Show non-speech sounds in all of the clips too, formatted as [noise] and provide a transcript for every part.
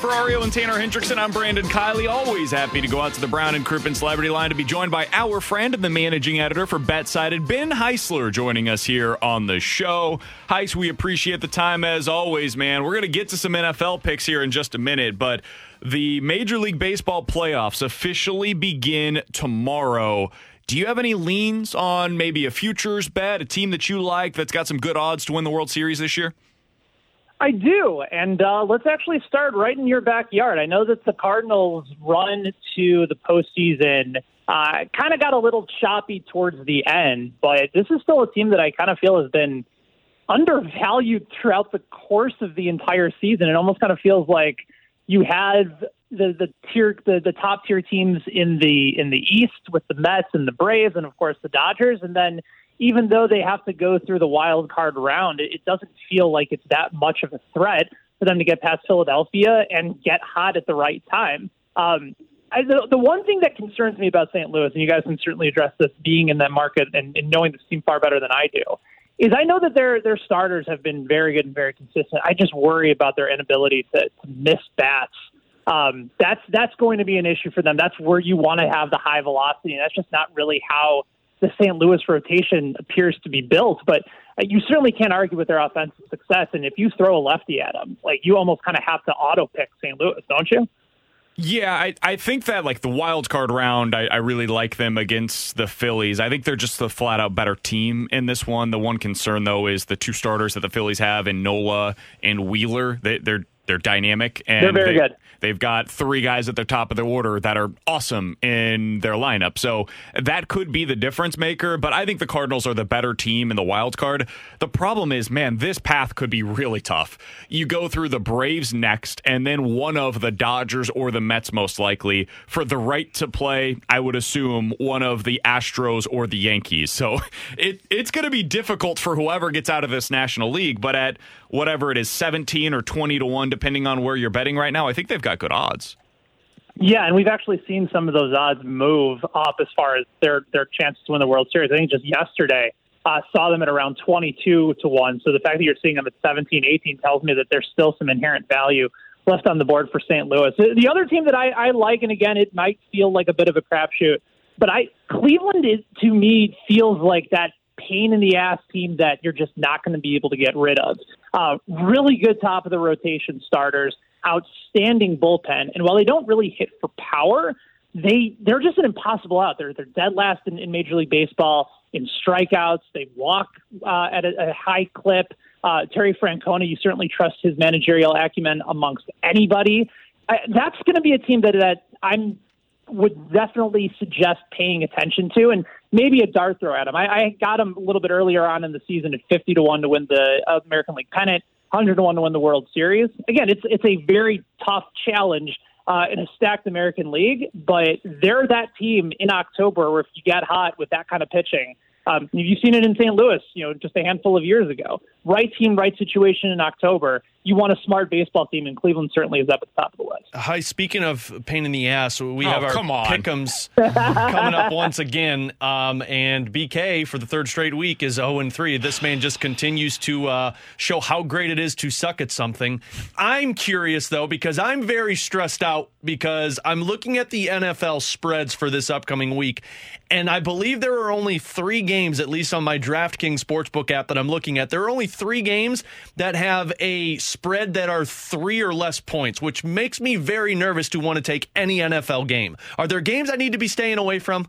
Ferrario and Tanner Hendrickson, I'm Brandon Kiley. Always happy to go out to the Brown and Crouppen Celebrity Line to be joined by our friend and the managing editor for BetSided, Ben Heisler, joining us here on the show. Heis, we appreciate the time as always, man. We're going to get to some NFL picks here in just a minute, but the Major League Baseball playoffs officially begin tomorrow. Do you have any leans on maybe a futures bet, a team that you like that's got some good odds to win the World Series this year? I do, and uh, let's actually start right in your backyard. I know that the Cardinals' run to the postseason uh, kind of got a little choppy towards the end, but this is still a team that I kind of feel has been undervalued throughout the course of the entire season. It almost kind of feels like you have the the tier the, the top tier teams in the in the East with the Mets and the Braves and of course the Dodgers, and then even though they have to go through the wild card round, it, doesn't feel like it's that much of a threat for them to get past Philadelphia and get hot at the right time. Um, I, the, the one thing that concerns me about St. Louis, and you guys can certainly address this, being in that market and, and knowing this team far better than I do, is I know that their their starters have been very good and very consistent. I just worry about their inability to, to miss bats. Um, that's that's going to be an issue for them. That's where you want to have the high velocity, and that's just not really how the St. Louis rotation appears to be built. But uh, you certainly can't argue with their offensive success. And if you throw a lefty at them, like you almost kind of have to auto pick St. Louis, don't you? Yeah, I, I think that like the wild card round, I, I really like them against the Phillies. I think they're just the flat out better team in this one. The one concern though is the two starters that the Phillies have in Nola and Wheeler. They, they're they're dynamic and they're very they, good. They've got three guys at the top of the order that are awesome in their lineup. So that could be the difference maker, but I think the Cardinals are the better team in the wild card. The problem is, man, this path could be really tough. You go through the Braves next and then one of the Dodgers or the Mets most likely for the right to play, I would assume one of the Astros or the Yankees. So [laughs] it it's going to be difficult for whoever gets out of this National League, but at whatever it is 17 or 20 to 1 depending on where you're betting right now, I think they've got good odds. Yeah, and we've actually seen some of those odds move up as far as their their chances to win the World Series. I think just yesterday uh, saw them at around 22 to 1. So the fact that you're seeing them at 17, 18 tells me that there's still some inherent value left on the board for St. Louis. The other team that I, I like, and again, it might feel like a bit of a crapshoot, but I Cleveland is to me feels like that pain in the ass team that you're just not going to be able to get rid of. Uh, really good top of the rotation starters, outstanding bullpen, and while they don't really hit for power, they they're just an impossible out. They're they're dead last in, in Major League Baseball in strikeouts. They walk uh, at a, a high clip. Uh, Terry Francona, you certainly trust his managerial acumen amongst anybody. I, that's going to be a team that that I'm would definitely suggest paying attention to, and maybe a dart throw at him. I, I got him a little bit earlier on in the season at fifty to one to win the American League pennant, hundred to one to win the World Series. Again, it's it's a very tough challenge uh, in a stacked American League, but they're that team in October where if you get hot with that kind of pitching. Um, you've seen it in St. Louis, you know, just a handful of years ago. Right team, right situation in October, you want a smart baseball team, and Cleveland certainly is up at the top of the list. Hi, speaking of pain in the ass, we Oh, have our come on. pick'ems [laughs] coming up once again. Um, and BK for the third straight week is 0 and 3. This man just continues to uh, show how great it is to suck at something. I'm curious though because I'm very stressed out because I'm looking at the NFL spreads for this upcoming week, and I believe there are only three games, at least on my DraftKings Sportsbook app that I'm looking at. There are only three games that have a spread that are three or less points, which makes me very nervous to want to take any NFL game. Are there games I need to be staying away from?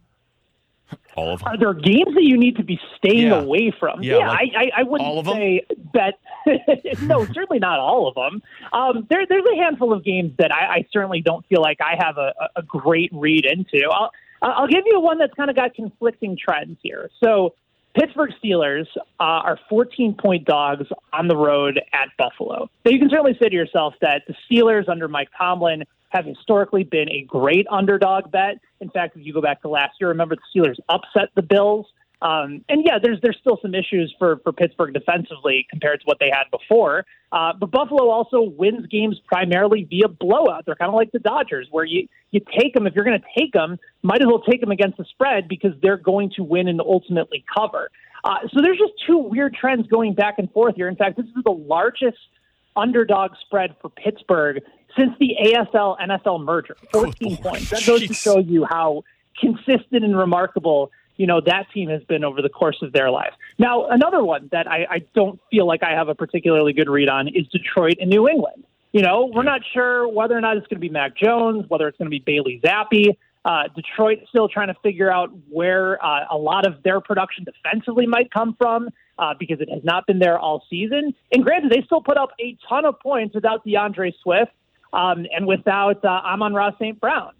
All of them. Are there games that you need to be staying Yeah. away from? Yeah, like I, I, I wouldn't all of 'em? say that. [laughs] no, certainly not all of them. Um, there, there's a handful of games that I, I certainly don't feel like I have a, a great read into. I'll, I'll give you one that's kind of got conflicting trends here. So, Pittsburgh Steelers uh, are 14 point dogs on the road at Buffalo. Now, you can certainly say to yourself that the Steelers under Mike Tomlin have historically been a great underdog bet. In fact, if you go back to last year, remember the Steelers upset the Bills. Um, and yeah, there's there's still some issues for for Pittsburgh defensively compared to what they had before. Uh, but Buffalo also wins games primarily via blowout. They're kind of like the Dodgers, where you you take them if you're going to take them, might as well take them against the spread because they're going to win and ultimately cover. Uh, so there's just two weird trends going back and forth here. In fact, this is the largest underdog spread for Pittsburgh since the AFL NFL merger, 14 points. That goes to show you how consistent and remarkable you know that team has been over the course of their life. Now, another one that I, I don't feel like I have a particularly good read on is Detroit and New England. You know, we're not sure whether or not it's going to be Mac Jones, whether it's going to be Bailey Zappe. Uh, Detroit's still trying to figure out where uh, a lot of their production defensively might come from uh, because it has not been there all season. And granted, they still put up a ton of points without DeAndre Swift um, and without uh, Amon-Ra St. Brown.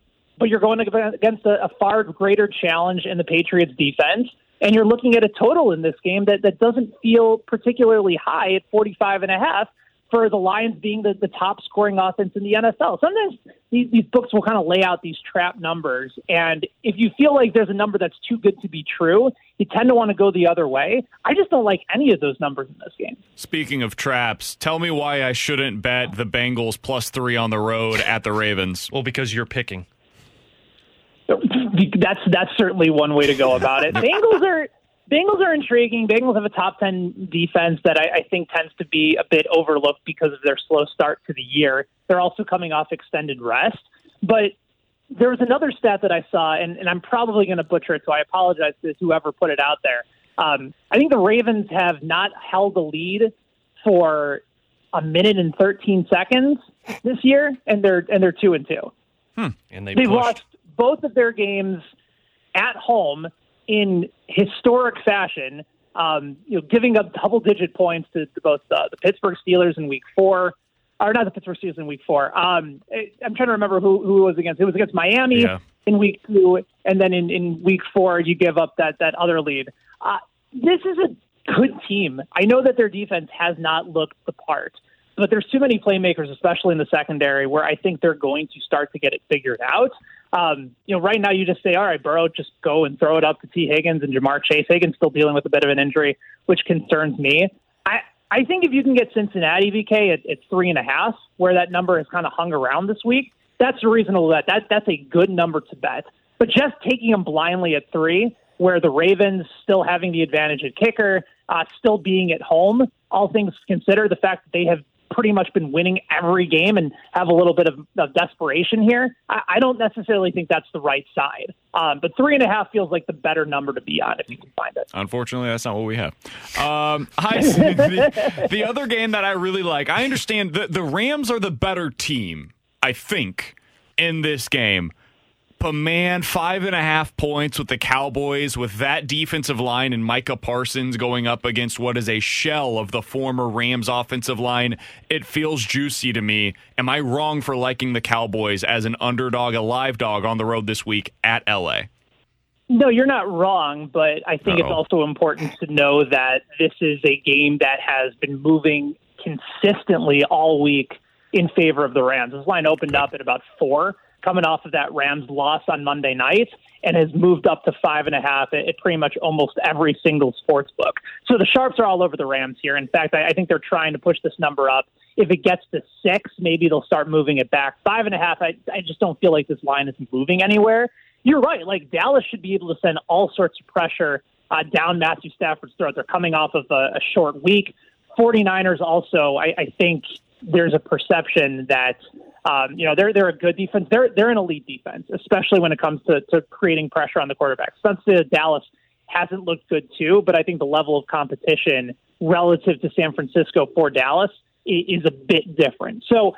But you're going against a, a far greater challenge in the Patriots defense. And you're looking at a total in this game that, that doesn't feel particularly high at 45 and a half for the Lions being the, the top scoring offense in the NFL. Sometimes these, these books will kind of lay out these trap numbers. And if you feel like there's a number that's too good to be true, you tend to want to go the other way. I just don't like any of those numbers in this game. Speaking of traps, tell me why I shouldn't bet the Bengals plus three on the road at the Ravens. Well, because you're picking. That's that's certainly one way to go about it. [laughs] Bengals are Bengals are intriguing. Bengals have a top ten defense that I, I think tends to be a bit overlooked because of their slow start to the year. They're also coming off extended rest. But there was another stat that I saw, and, and I'm probably going to butcher it, so I apologize to whoever put it out there. Um, I think the Ravens have not held a lead for a minute and 13 seconds this year, and they're and they're two and two. And they They've pushed. lost both of their games at home in historic fashion, um, you know, giving up double-digit points to, to both uh, the Pittsburgh Steelers in Week Four, or not the Pittsburgh Steelers in Week Four. Um, I'm trying to remember who who it was against. It was against Miami Yeah. in Week Two, and then in, in Week Four you give up that that other lead. Uh, this is a good team. I know that their defense has not looked the part, but there's too many playmakers, especially in the secondary, where I think they're going to start to get it figured out. Um, you know, right now you just say, all right, Burrow, just go and throw it up to Tee Higgins and Ja'Marr Chase. Higgins still dealing with a bit of an injury, which concerns me. I, I think if you can get Cincinnati BK at, at three and a half, where that number has kind of hung around this week, that's a reasonable bet. That that's a good number to bet. But just taking them blindly at three, where the Ravens still having the advantage at kicker, uh, still being at home, all things considered, the fact that they have pretty much been winning every game and have a little bit of, of desperation here, I, I don't necessarily think that's the right side. Um, but three and a half feels like the better number to be on if you can find it. Unfortunately, that's not what we have. Um, I, [laughs] the, the other game that I really like, I understand the, the Rams are the better team, I think, in this game. But man, five and a half points with the Cowboys, with that defensive line and Micah Parsons going up against what is a shell of the former Rams offensive line, it feels juicy to me. Am I wrong for liking the Cowboys as an underdog, a live dog on the road this week at LA? No, you're not wrong, but I think it's Uh-oh. also important to know that this is a game that has been moving consistently all week in favor of the Rams. This line opened up at about four, coming off of that Rams loss on Monday night, and has moved up to five and a half at, pretty much almost every single sports book. So the sharps are all over the Rams here. In fact, I, I think they're trying to push this number up If it gets to six, maybe they'll start moving it back. Five and a half, I, I just don't feel like this line is moving anywhere. You're right. Like Dallas should be able to send all sorts of pressure uh, down Matthew Stafford's throat. They're coming off of a, a short week. 49ers also, I, I think there's a perception that um, you know they're they're a good defense. They're they're an elite defense, especially when it comes to, to creating pressure on the quarterback. Since the Dallas hasn't looked good too, but I think the level of competition relative to San Francisco for Dallas is a bit different. So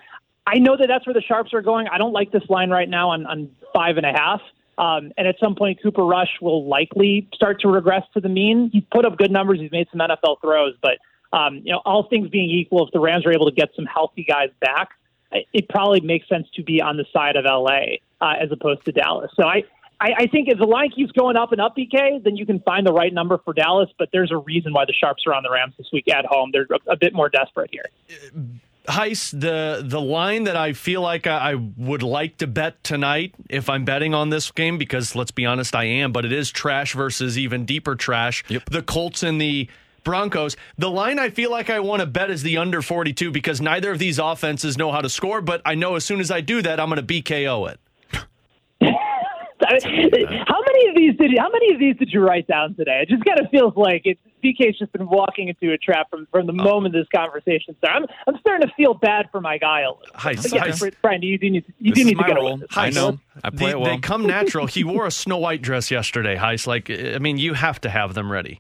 I know that that's where the sharps are going. I don't like this line right now on, on five and a half. Um, and at some point, Cooper Rush will likely start to regress to the mean. He's put up good numbers. He's made some NFL throws, but um, you know, all things being equal, if the Rams are able to get some healthy guys back, it probably makes sense to be on the side of LA uh, as opposed to Dallas. So I, I, I think if the line keeps going up and up, BK, then you can find the right number for Dallas. But there's a reason why the Sharps are on the Rams this week at home. They're a, a bit more desperate here. Heis, the the line that I feel like I, I, would like to bet tonight if I'm betting on this game because let's be honest, I am, but it is trash versus even deeper trash. Yep. The Colts and the Broncos. The line I feel like I want to bet is the under 42 because neither of these offenses know how to score, but I know as soon as I do that, I'm going to BKO it. [laughs] how many of these did you, how many of these did you write down today? It just kind of feels like it, BK's just been walking into a trap from, from the oh. moment this conversation started. I'm I'm starting to feel bad for my guy a little. Hi, yeah, Brian, you do need you do need to go. I know. I play they, well. They come [laughs] natural. he wore a Snow White dress yesterday, Heis. Like I mean, you have to have them ready.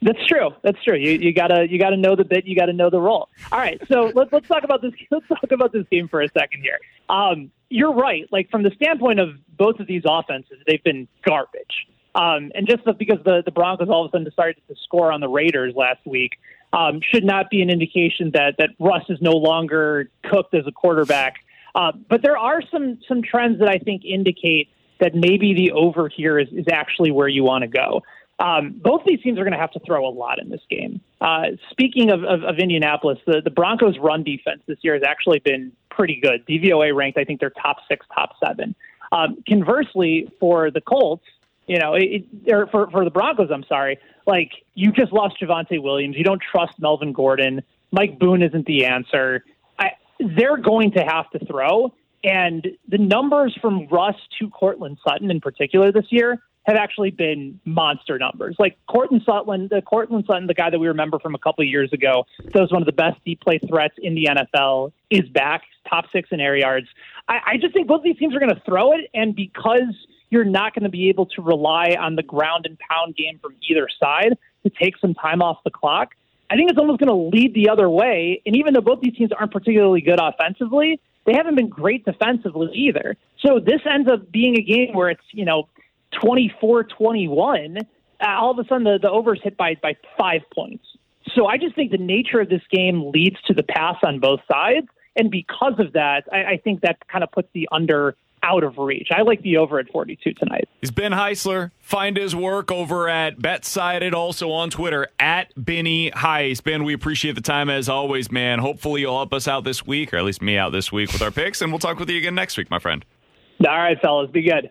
That's true. That's true. You you gotta you gotta know the bit. You gotta know the role. All right. So [laughs] let's let's talk about this. Let's talk about this game for a second here. Um, you're right. Like from the standpoint of both of these offenses, they've been garbage. Um, and just because the the Broncos all of a sudden decided to score on the Raiders last week um, should not be an indication that that Russ is no longer cooked as a quarterback. Uh, but there are some some trends that I think indicate that maybe the over here is, is actually where you want to go. Um, both these teams are going to have to throw a lot in this game. Uh, speaking of, of, of Indianapolis, the, the Broncos' run defense this year has actually been pretty good. DVOA ranked, I think they're top six, top seven. Um, conversely, for the Colts, you know, it, or for, for the Broncos, I'm sorry, like you just lost Javonte Williams. You don't trust Melvin Gordon. Mike Boone isn't the answer. I, they're going to have to throw. And the numbers from Russ to Courtland Sutton in particular this year have actually been monster numbers. Like Courtland Sutton, the Courtland Sutton, the guy that we remember from a couple of years ago, that was one of the best deep play threats in the NFL, is back, top six in air yards. I, I just think both these teams are going to throw it, and because you're not going to be able to rely on the ground and pound game from either side to take some time off the clock. I think it's almost going to lead the other way. And even though both these teams aren't particularly good offensively, they haven't been great defensively either. So this ends up being a game where it's, you know, 24 21, uh, all of a sudden the, the over's hit by, by five points. So I just think the nature of this game leads to the pass on both sides. And because of that, I, I think that kind of puts the under out of reach. I like the over at 42 tonight. He's Ben Heisler. Find his work over at BetSided, also on Twitter at Benny Heis. Ben, we appreciate the time as always, man. Hopefully you'll help us out this week, or at least me out this week with our picks, and we'll talk with you again next week, my friend. All right, fellas. Be good.